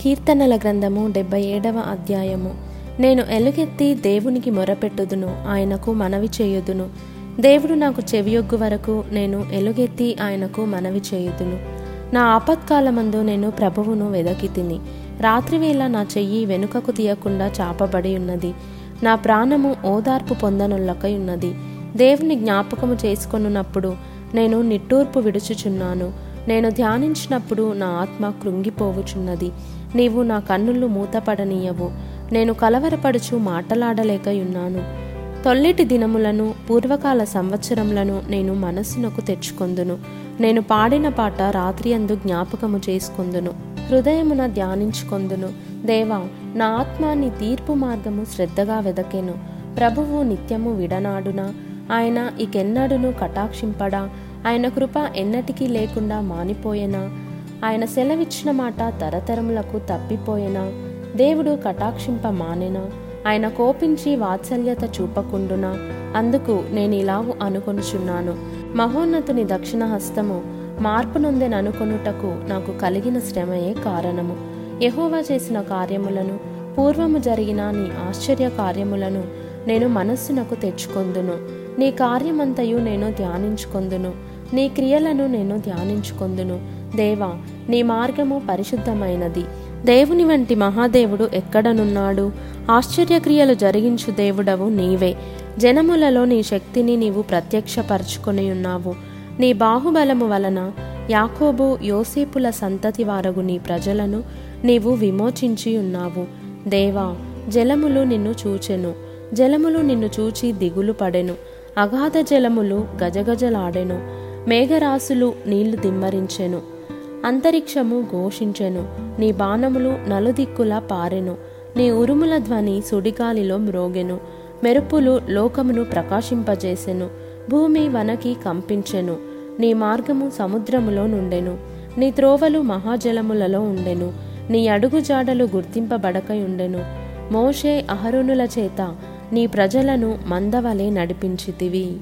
కీర్తనల గ్రంథము డెబ్బై ఏడవ అధ్యాయము. నేను ఎలుగెత్తి దేవునికి మొరపెట్టుదును ఆయనకు మనవి చేయుదును. దేవుడు నాకు చెవియొగ్గు వరకు నేను ఎలుగెత్తి ఆయనకు మనవి చేయుదును. నా ఆపత్కాలమందు నేను ప్రభువును వెదకి తిని రాత్రివేళ నా చెయ్యి వెనుకకు తీయకుండా చాపబడి ఉన్నది. నా ప్రాణము ఓదార్పు పొందనొల్లకై ఉన్నది. దేవుని జ్ఞాపకము చేసుకొనున్నప్పుడు నేను నిట్టూర్పు విడుచుచున్నాను. నేను ధ్యానించినప్పుడు నా ఆత్మ కృంగిపోవుచున్నది. నీవు నా కన్నులు మూతపడనీయవు. నేను కలవరపడుచు మాటలాడలేకయున్నాను. తొల్లిటి దినములను పూర్వకాల సంవత్సరములను నేను మనస్సునకు తెచ్చుకొందును. నేను పాడిన పాట రాత్రి అందు జ్ఞాపకము చేసుకొందును. హృదయమున ధ్యానించుకొందును. దేవా నా ఆత్మ నీ తీర్పు మార్గము శ్రద్ధగా వెదకెను. ప్రభువు నిత్యము విడనాడునా? ఆయన ఇకెన్నడును కటాక్షింపడా? ఆయన కృప ఎన్నటికీ లేకుండా మానిపోయేనా? ఆయన సెలవిచ్చిన మాట తరతరములకు తప్పిపోయేనా? దేవుడు కటాక్షింప మానెనా? ఆయన కోపించి వాత్సల్యత చూపకుండునా? అందుకు నేను ఇలా అనుకొనుచున్నాను. మహోన్నతుని దక్షిణ హస్తము మార్పు నొందెననుకొనుటకు నాకు కలిగిన శ్రమయే కారణము. యహోవా చేసిన కార్యములను పూర్వము జరిగిన నీ ఆశ్చర్య కార్యములను నేను మనస్సునకు తెచ్చుకొందును. నీ కార్యమంతయు నేను ధ్యానించుకొందును. నీ క్రియలను నేను ధ్యానించుకొందును. దేవా నీ మార్గము పరిశుద్ధమైనది. దేవుని వంటి మహాదేవుడు ఎక్కడనున్నాడు? ఆశ్చర్యక్రియలు జరిగించు దేవుడవు నీవే. జనములలో నీ శక్తిని నీవు ప్రత్యక్షపరచుకొని ఉన్నావు. నీ బాహుబలము వలన యాకోబు యోసేపుల సంతతి వారగు నీ ప్రజలను నీవు విమోచించి ఉన్నావు. దేవా జలములు నిన్ను చూచెను. జలములు నిన్ను చూచి దిగులు పడెను. అగాధ జలములు గజగజలాడెను. మేఘరాశులు నీళ్ళు దిమ్మరించెను. అంతరిక్షము ఘోషించెను. నీ బాణములు నలుదిక్కులా పారెను. నీ ఉరుముల ధ్వని సుడిగాలిలో మ్రోగెను. మెరుపులు లోకమును ప్రకాశింపజేసెను. భూమి వనకి కంపించెను. నీ మార్గము సముద్రములో నుండెను. నీ త్రోవలు మహాజలములలో ఉండెను. నీ అడుగుజాడలు గుర్తింపబడకయుండెను మోషే అహరునుల చేత నీ ప్రజలను మందవలే నడిపించితివి.